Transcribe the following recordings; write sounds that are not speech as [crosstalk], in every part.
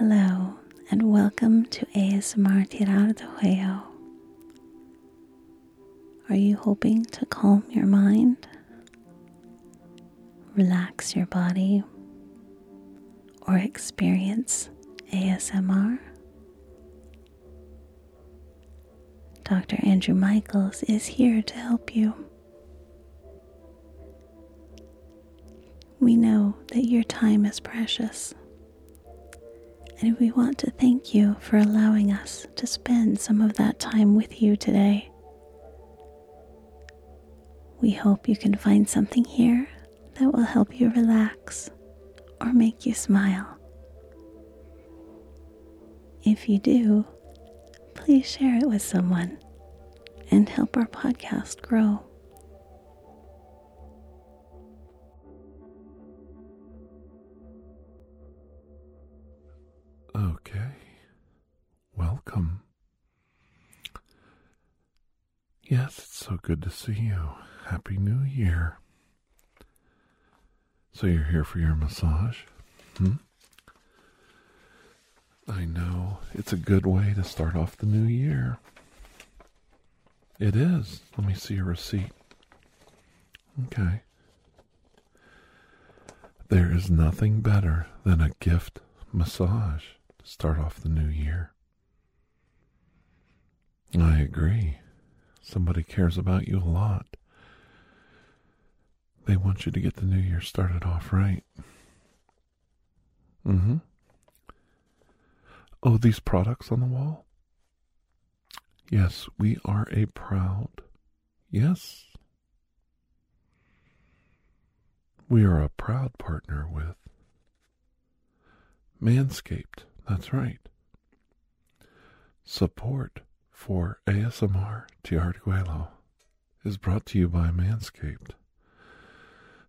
Hello, and welcome to ASMR Tirar de Juello. Are you hoping to calm your mind, relax your body, or experience ASMR? Dr. Andrew Michaels is here to help you. We know that your time is precious, and we want to thank you for allowing us to spend some of that time with you today. We hope you can find something here that will help you relax or make you smile. If you do, please share it with someone and help our podcast grow. Good to see you. Happy New Year. So you're here for your massage? Hmm? I know. It's a good way to start off the new year. It is. Let me see your receipt. Okay. There is nothing better than a gift massage to start off the new year. I agree. Somebody cares about you a lot. They want you to get the new year started off right. Mm hmm. Oh, these products on the wall? Yes, we are a proud. Yes. We are a proud partner with Manscaped. That's right. Support for ASMR Tirar de Juello is brought to you by Manscaped,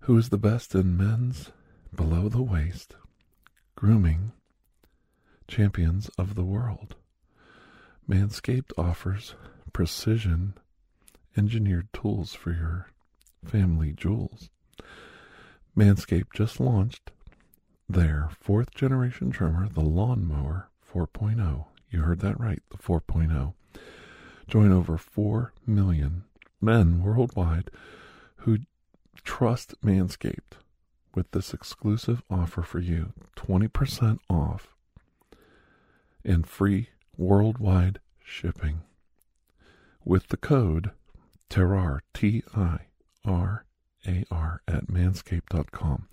who is the best in men's below the waist grooming champions of the world. Manscaped offers precision engineered tools for your family jewels. Manscaped just launched their fourth generation trimmer, the Lawnmower 4.0. You heard that right, the 4.0. Join over 4 million men worldwide who trust Manscaped with this exclusive offer for you 20% off and free worldwide shipping with the code TIRAR, T I R A R, at manscaped.com.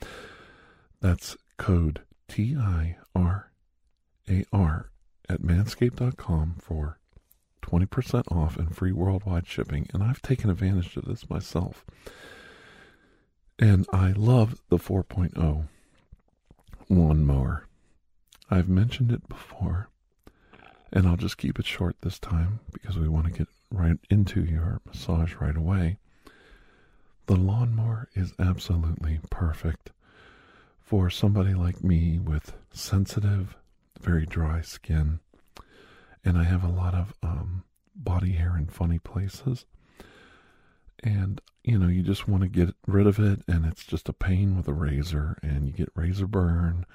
That's code T I R A R at manscaped.com for 20% off and free worldwide shipping. And I've taken advantage of this myself. And I love the 4.0 lawnmower. I've mentioned it before, and I'll just keep it short this time because we want to get right into your massage right away. The lawnmower is absolutely perfect for somebody like me with sensitive, very dry skin, and I have a lot of um, body hair in funny places. And you know, you just want to get rid of it, and it's just a pain with a razor, and you get razor burn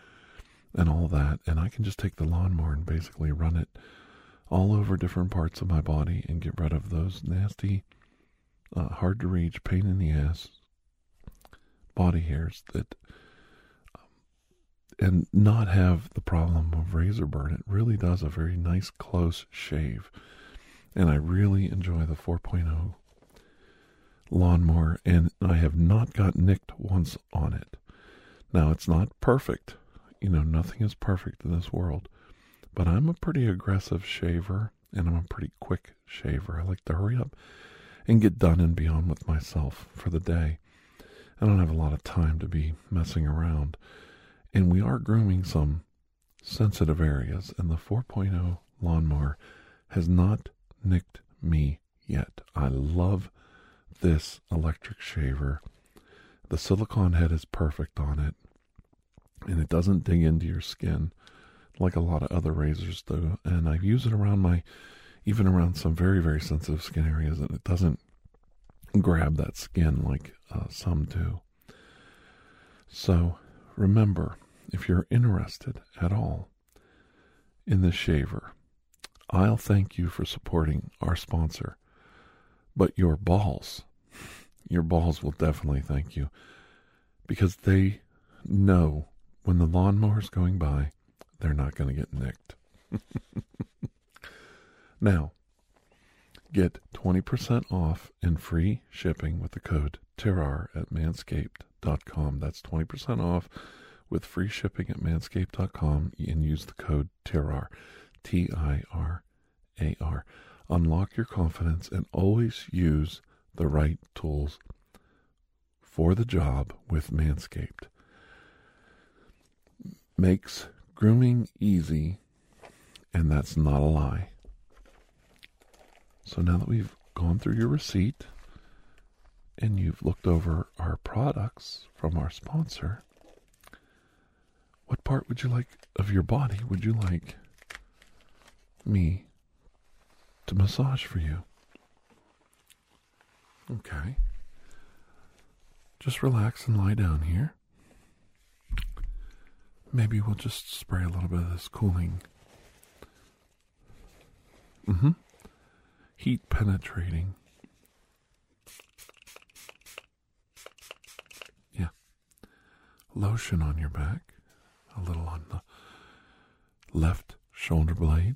and all that. And I can just take the lawnmower and basically run it all over different parts of my body and get rid of those nasty, uh, hard to reach, pain in the ass body hairs that and not have the problem of razor burn. It really does a very nice close shave. And I really enjoy the 4.0 lawnmower, and I have not got nicked once on it. Now, it's not perfect. You know, nothing is perfect in this world. But I'm a pretty aggressive shaver, and I'm a pretty quick shaver. I like to hurry up and get done and be on with myself for the day. I don't have a lot of time to be messing around. And we are grooming some sensitive areas, and the 4.0 lawnmower has not nicked me yet. I love this electric shaver. The silicone head is perfect on it, and it doesn't dig into your skin like a lot of other razors do. And I use it around my, even around some very, very sensitive skin areas, and it doesn't grab that skin like uh, some do. So remember, if you're interested at all, in the shaver. I'll thank you for supporting our sponsor, but your balls, your balls will definitely thank you because they know when the lawnmower's going by, they're not going to get nicked. [laughs] now, get 20% off and free shipping with the code TIRAR at manscaped.com. That's 20% off with free shipping at manscaped.com and use the code TIRAR, T I R A R. Unlock your confidence and always use the right tools for the job with Manscaped. Makes grooming easy, and that's not a lie. So now that we've gone through your receipt and you've looked over our products from our sponsor, what part would you like of your body would you like me to massage for you? Okay. Just relax and lie down here. Maybe we'll just spray a little bit of this cooling. Mm hmm. Heat penetrating. Yeah. Lotion on your back. A little on the left shoulder blade.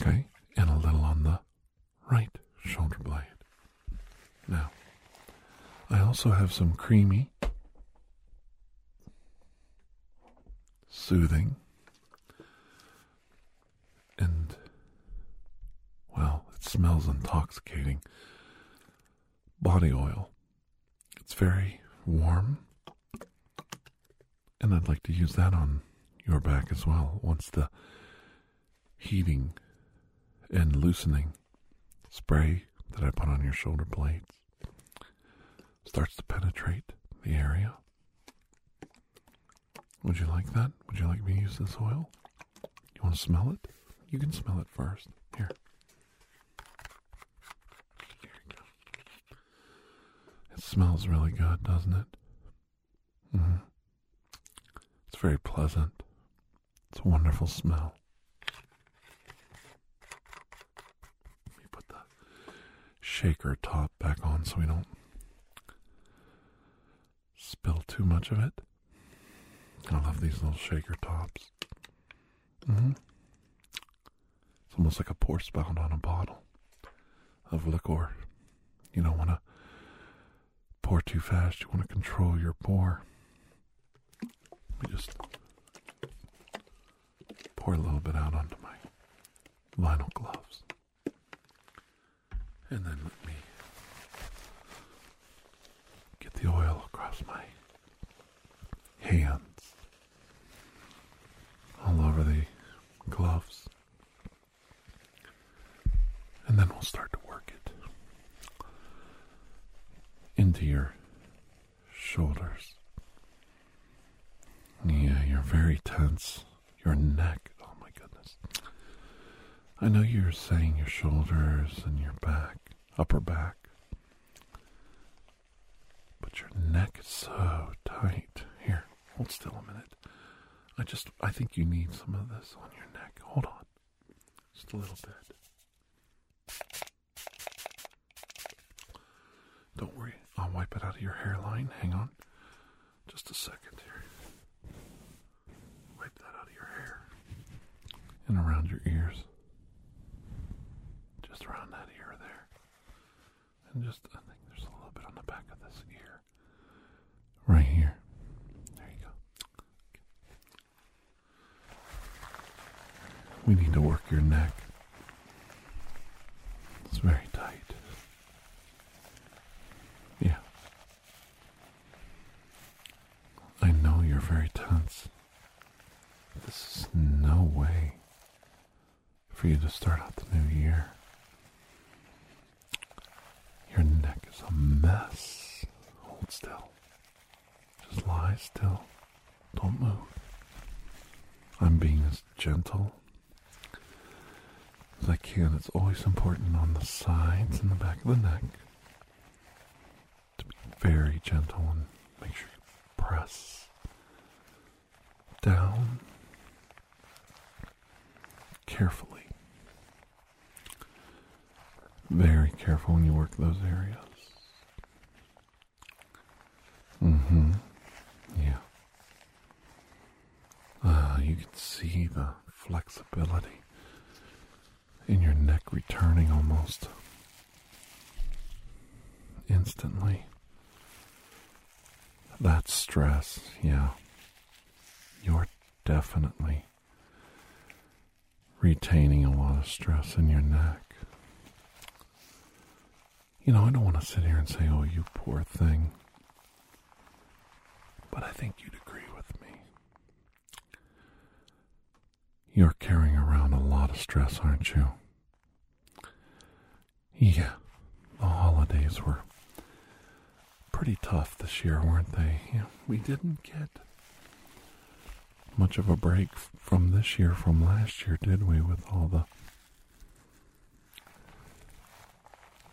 Okay, and a little on the right shoulder blade. Now, I also have some creamy, soothing, and, well, it smells intoxicating body oil. It's very warm, and I'd like to use that on your back as well once the heating and loosening spray that I put on your shoulder blades starts to penetrate the area. Would you like that? Would you like me to use this oil? You want to smell it? You can smell it first. Here. Here you go. It smells really good, doesn't it? Mm-hmm. It's very pleasant. It's a wonderful smell. Let me put the shaker top back on so we don't spill too much of it. I love these little shaker tops. Mm-hmm. It's almost like a pour spout on a bottle of liquor. You don't want to pour too fast. You want to control your pour. Let me just pour a little bit out onto my vinyl gloves. And then let me get the oil across my hands, all over the gloves. And then we'll start to work it into your shoulders. Yeah, you're very tense. Your neck, oh my goodness. I know you're saying your shoulders and your back, upper back. But your neck is so tight. Here, hold still a minute. I just, I think you need some of this on your neck. Hold on. Just a little bit. Don't worry, I'll wipe it out of your hairline. Hang on. Just a second here. Wipe that out of your hair. And around your ears. Just around that ear there. And just, I think there's a little bit on the back of this ear. Right here. There you go. We need to work your neck. It's very tight. Yeah. I know you're very tense. This is no way for you to start out the new year. Your is a mess. Hold still. Just lie still. Don't move. I'm being as gentle as I can. It's always important on the sides and the back of the neck to be very gentle and make sure you press down carefully. Very careful when you work those areas. Mm-hmm. Yeah. Ah, you can see the flexibility in your neck returning almost instantly. That stress, yeah. You're definitely retaining a lot of stress in your neck. You know, I don't want to sit here and say, oh, you poor thing. But I think you'd agree with me. You're carrying around a lot of stress, aren't you? Yeah, the holidays were pretty tough this year, weren't they? Yeah, we didn't get much of a break from this year from last year, did we, with all the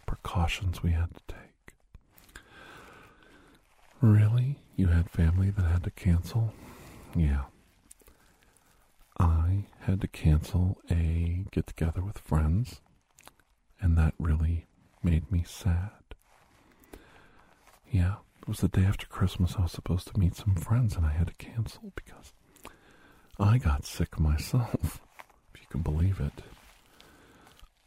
precautions we had to take? Really? You had family that had to cancel? Yeah. I had to cancel a get together with friends, and that really made me sad. Yeah, it was the day after Christmas. I was supposed to meet some friends, and I had to cancel because I got sick myself, [laughs] if you can believe it.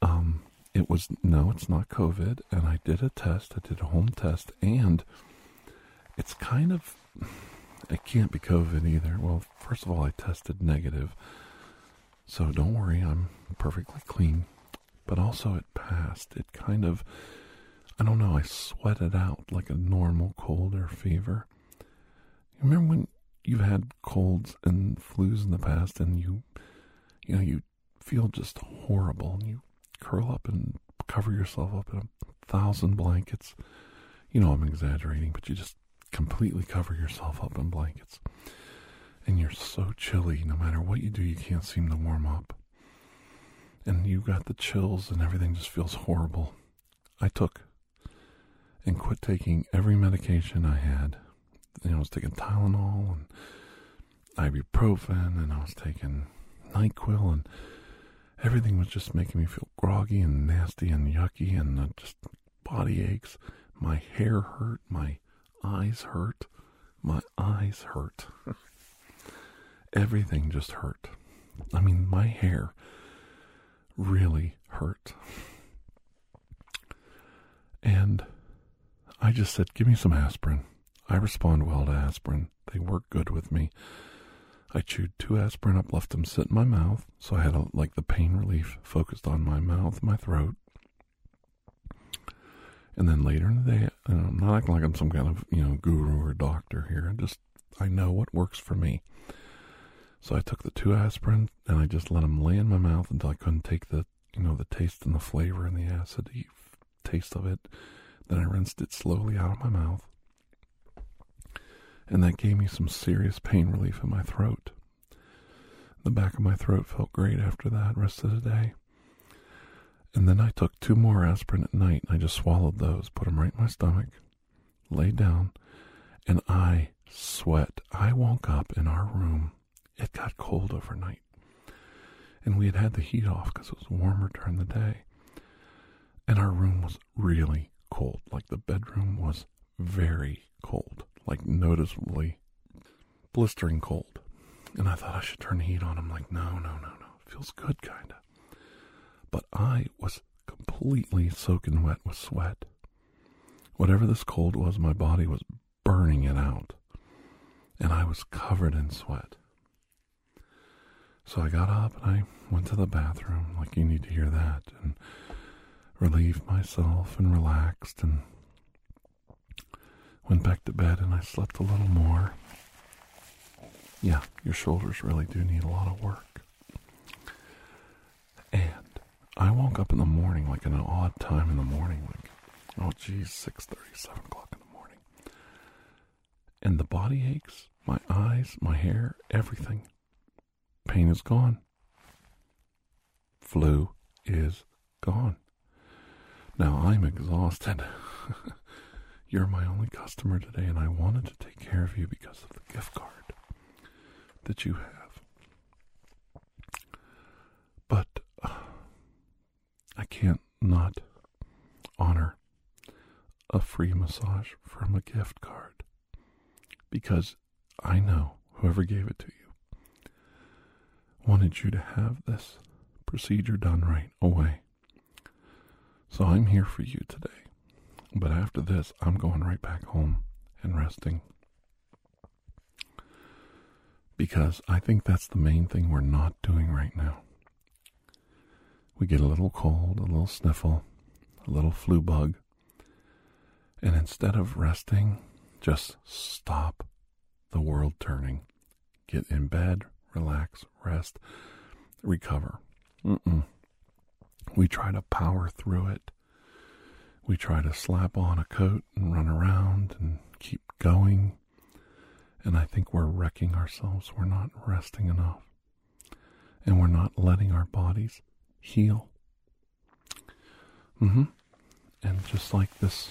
Um, it was no, it's not COVID, and I did a test. I did a home test, and it's kind of it can't be COVID either. Well, first of all, I tested negative, so don't worry, I'm perfectly clean. But also, it passed. It kind of, I don't know, I sweated out like a normal cold or fever. You remember when you've had colds and flus in the past, and you, you know, you feel just horrible, and you curl up and cover yourself up in a thousand blankets. You know, I'm exaggerating, but you just completely cover yourself up in blankets. And you're so chilly, no matter what you do, you can't seem to warm up. And you got the chills, and everything just feels horrible. I took and quit taking every medication I had. You know, I was taking Tylenol and ibuprofen, and I was taking NyQuil, and everything was just making me feel groggy and nasty and yucky, and uh, just body aches. My hair hurt. My eyes hurt. My eyes hurt. [laughs] Everything just hurt. I mean, my hair really hurt. And I just said, give me some aspirin. I respond well to aspirin. They work good with me. I chewed two aspirin up, left them sit in my mouth, so I had a, like the pain relief focused on my mouth, my throat. And then later in the day, I'm not acting like I'm some kind of you know guru or doctor here. I just I know what works for me. So I took the two aspirin and I just let them lay in my mouth until I couldn't take the you know the taste and the flavor and the acid taste of it. Then I rinsed it slowly out of my mouth. And that gave me some serious pain relief in my throat. The back of my throat felt great after that rest of the day. And then I took two more aspirin at night and I just swallowed those, put them right in my stomach, laid down, and I sweat. I woke up in our room. It got cold overnight. And we had had the heat off because it was warmer during the day. And our room was really cold. Like the bedroom was very cold, like noticeably blistering cold. And I thought I should turn the heat on. I'm like, no, no, no, no. It feels good, kind of but I was completely soaking wet with sweat. Whatever this cold was, my body was burning it out, and I was covered in sweat. So I got up and I went to the bathroom, like you need to hear that, and relieved myself and relaxed and went back to bed and I slept a little more. Yeah, your shoulders really do need a lot of work. And I woke up in the morning, like an odd time in the morning, like, oh geez, 6.30, 7 o'clock in the morning. And the body aches, my eyes, my hair, everything. Pain is gone. Flu is gone. Now I'm exhausted. [laughs] You're my only customer today, and I wanted to take care of you because of the gift card that you have. But I can't not honor a free massage from a gift card because I know whoever gave it to you wanted you to have this procedure done right away. So I'm here for you today. But after this, I'm going right back home and resting. Because I think that's the main thing we're not doing right now. We get a little cold, a little sniffle, a little flu bug, and instead of resting, just stop the world turning. Get in bed, relax, rest, recover. Mm-mm. We try to power through it. We try to slap on a coat and run around and keep going. And I think we're wrecking ourselves. We're not resting enough. And we're not letting our bodies heal. Mm-hmm. And just like this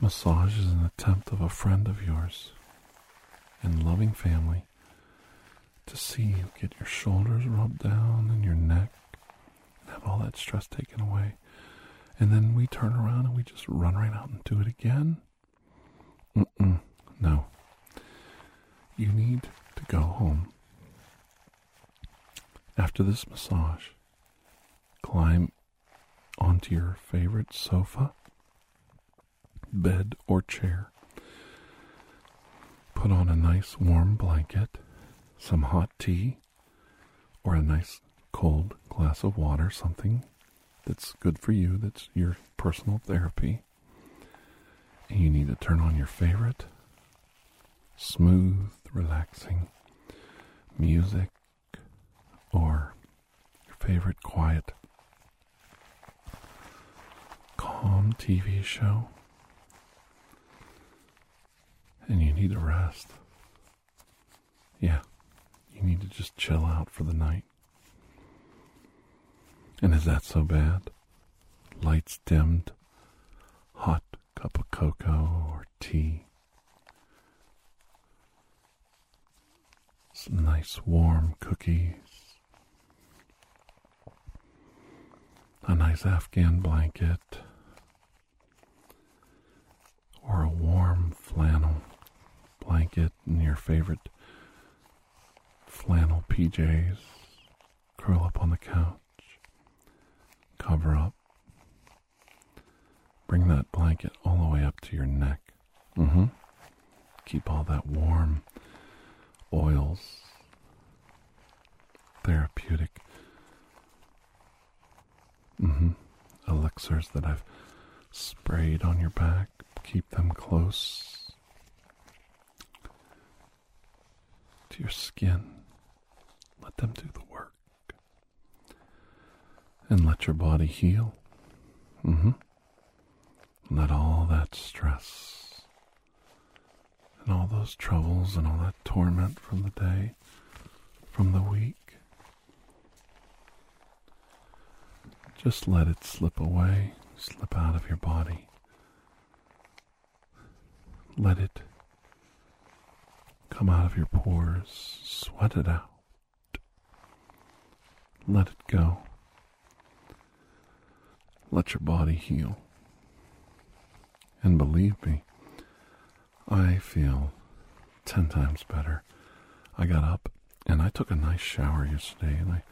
massage is an attempt of a friend of yours and loving family to see you get your shoulders rubbed down and your neck and have all that stress taken away. And then we turn around and we just run right out and do it again. Mm-mm. No. You need to go home. After this massage, climb onto your favorite sofa, bed, or chair. Put on a nice warm blanket, some hot tea, or a nice cold glass of water, something that's good for you, that's your personal therapy. And you need to turn on your favorite smooth, relaxing music or your favorite quiet, calm TV show. And you need to rest. Yeah, you need to just chill out for the night. And is that so bad? Lights dimmed, hot cup of cocoa or tea, some nice warm cookies, a nice Afghan blanket, or a warm flannel blanket and your favorite flannel PJs. Curl up on the couch cover up. Bring that blanket all the way up to your neck. Mm-hmm. Keep all that warm oils, therapeutic mm-hmm. elixirs that I've sprayed on your back. Keep them close to your skin. Let them do the work and let your body heal. Mm-hmm. Let all that stress and all those troubles and all that torment from the day, from the week, just let it slip away, slip out of your body. Let it come out of your pores, sweat it out. Let it go. Let your body heal. And believe me, I feel ten times better. I got up and I took a nice shower yesterday, and I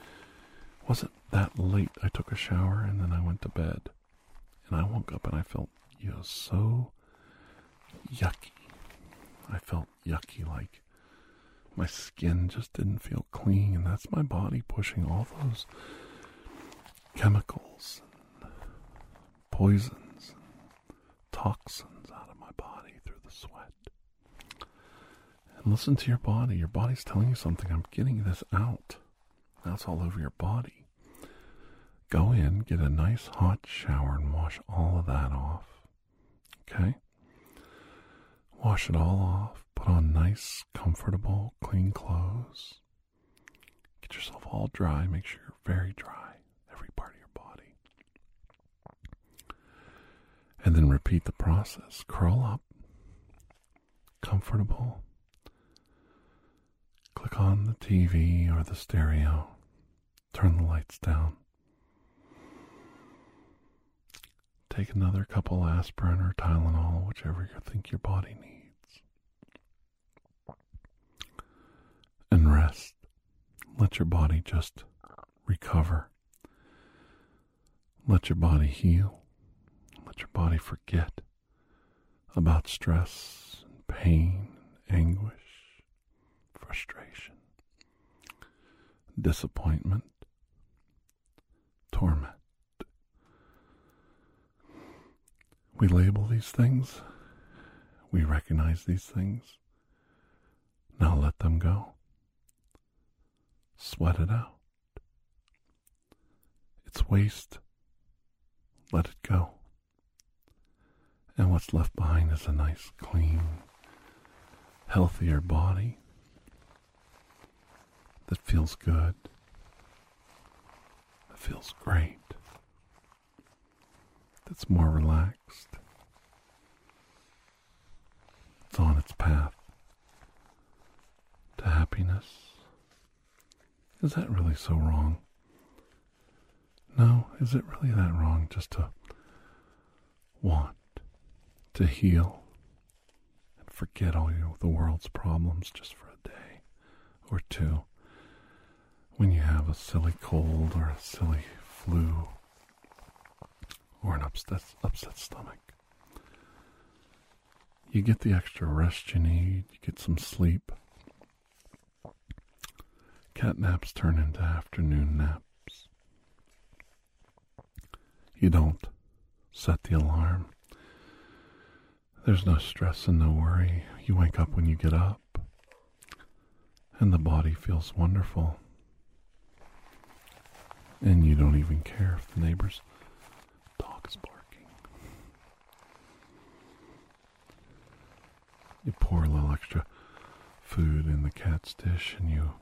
wasn't that late. I took a shower and then I went to bed. And I woke up and I felt, you know, so yucky. I felt yucky, like my skin just didn't feel clean, and that's my body pushing all those chemicals and poisons, and toxins out of my body through the sweat. And listen to your body. Your body's telling you something. I'm getting this out. That's all over your body. Go in, get a nice hot shower, and wash all of that off. Okay? Wash it all off. Put on nice, comfortable, clean clothes. Get yourself all dry. Make sure you're very dry. Every part of your body. And then repeat the process. Curl up, comfortable. Click on the TV or the stereo. Turn the lights down. Take another couple aspirin or Tylenol, whichever you think your body needs. And rest. Let your body just recover. Let your body heal. Let your body forget about stress and pain, and anguish, frustration, disappointment, torment. We label these things. We recognize these things. Now let them go. Sweat it out. It's waste. Let it go. And what's left behind is a nice, clean, healthier body that feels good, that feels great, that's more relaxed. It's on its path to happiness. Is that really so wrong? No, is it really that wrong just to want to heal and forget all you, the world's problems just for a day or two when you have a silly cold or a silly flu or an upset, upset stomach? You get the extra rest you need, you get some sleep. Cat naps turn into afternoon naps. You don't set the alarm. There's no stress and no worry. You wake up when you get up, and the body feels wonderful. And you don't even care if the neighbor's You pour a little extra food in the cat's dish and you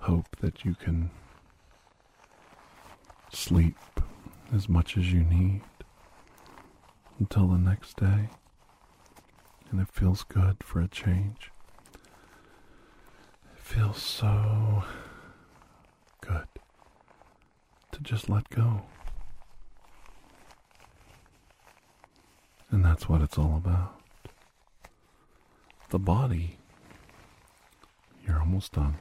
hope that you can sleep as much as you need until the next day. And it feels good for a change. It feels so good to just let go. And that's what it's all about. The body, you're almost done.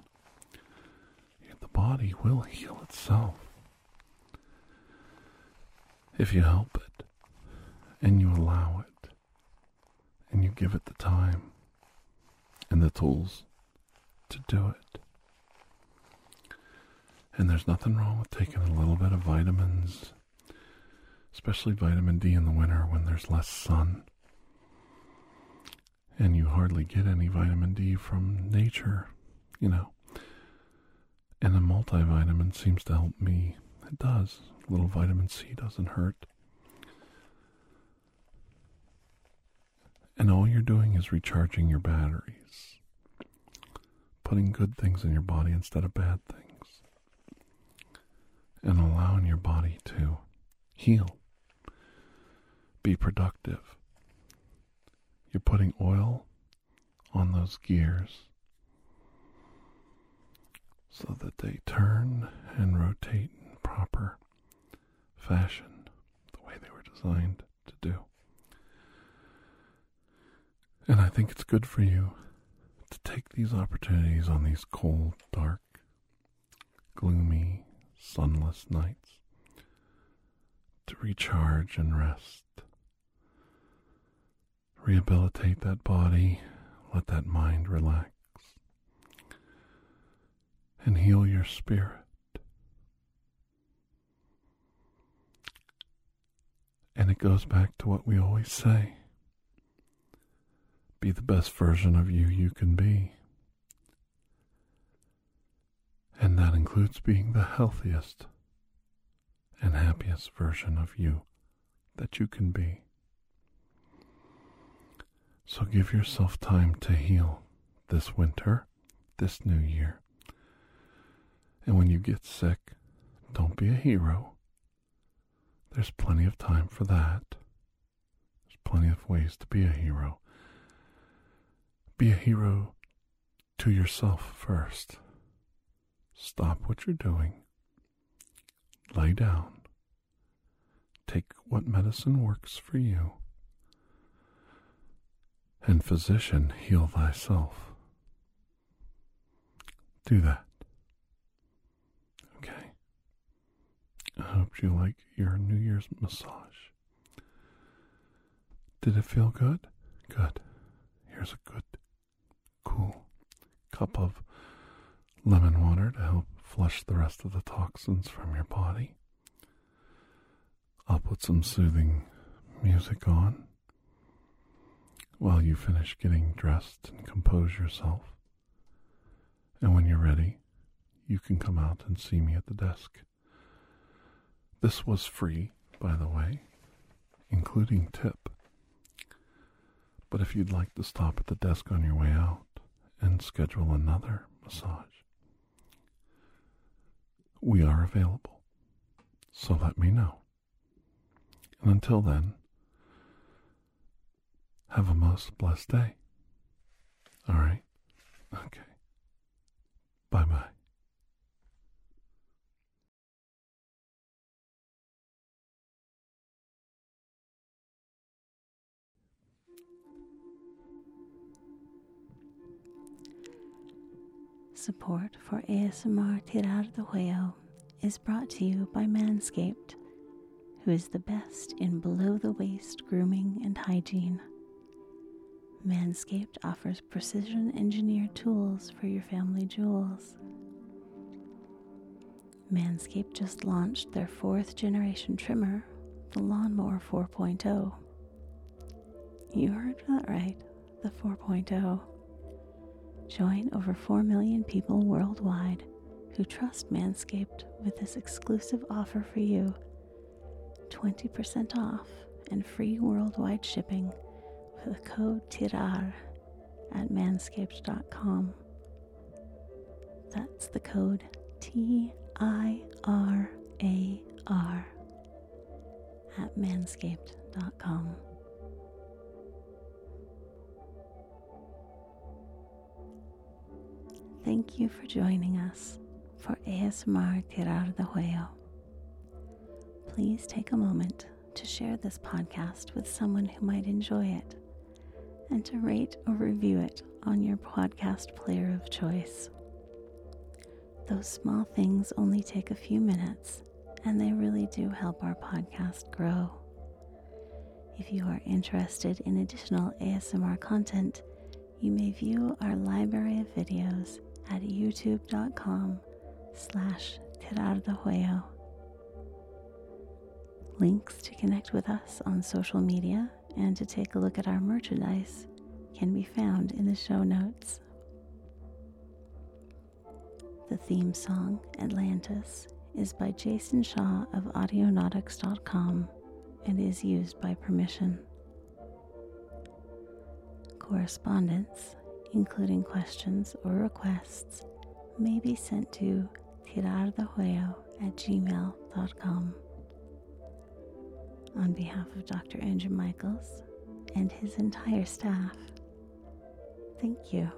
The body will heal itself if you help it and you allow it and you give it the time and the tools to do it. And there's nothing wrong with taking a little bit of vitamins, especially vitamin D in the winter when there's less sun. And you hardly get any vitamin D from nature, you know. And a multivitamin seems to help me. It does. A little vitamin C doesn't hurt. And all you're doing is recharging your batteries, putting good things in your body instead of bad things and allowing your body to heal, be productive. You're putting oil on those gears so that they turn and rotate in proper fashion, the way they were designed to do. And I think it's good for you to take these opportunities on these cold, dark, gloomy, sunless nights to recharge and rest. Rehabilitate that body, let that mind relax, and heal your spirit. And it goes back to what we always say be the best version of you you can be. And that includes being the healthiest and happiest version of you that you can be. So give yourself time to heal this winter, this new year. And when you get sick, don't be a hero. There's plenty of time for that. There's plenty of ways to be a hero. Be a hero to yourself first. Stop what you're doing. Lay down. Take what medicine works for you. And physician, heal thyself. Do that. Okay. I hope you like your New Year's massage. Did it feel good? Good. Here's a good, cool cup of lemon water to help flush the rest of the toxins from your body. I'll put some soothing music on while you finish getting dressed and compose yourself. And when you're ready, you can come out and see me at the desk. This was free, by the way, including tip. But if you'd like to stop at the desk on your way out and schedule another massage, we are available. So let me know. And until then, have a most blessed day. All right? Okay. Bye bye. Support for ASMR Tirar de Juello is brought to you by Manscaped, who is the best in below the waist grooming and hygiene. Manscaped offers precision engineered tools for your family jewels. Manscaped just launched their fourth generation trimmer, the Lawnmower 4.0. You heard that right, the 4.0. Join over 4 million people worldwide who trust Manscaped with this exclusive offer for you 20% off and free worldwide shipping the code TIRAR at manscaped.com. That's the code T I R A R at manscaped.com. Thank you for joining us for ASMR Tirar de Juello. Please take a moment to share this podcast with someone who might enjoy it and to rate or review it on your podcast player of choice. Those small things only take a few minutes and they really do help our podcast grow. If you are interested in additional ASMR content, you may view our library of videos at youtube.com slash tirardejuello. Links to connect with us on social media and to take a look at our merchandise can be found in the show notes. The theme song, Atlantis, is by Jason Shaw of Audionautix.com and is used by permission. Correspondence, including questions or requests, may be sent to tirardejuello at gmail.com. On behalf of Dr. Andrew Michaels and his entire staff, thank you.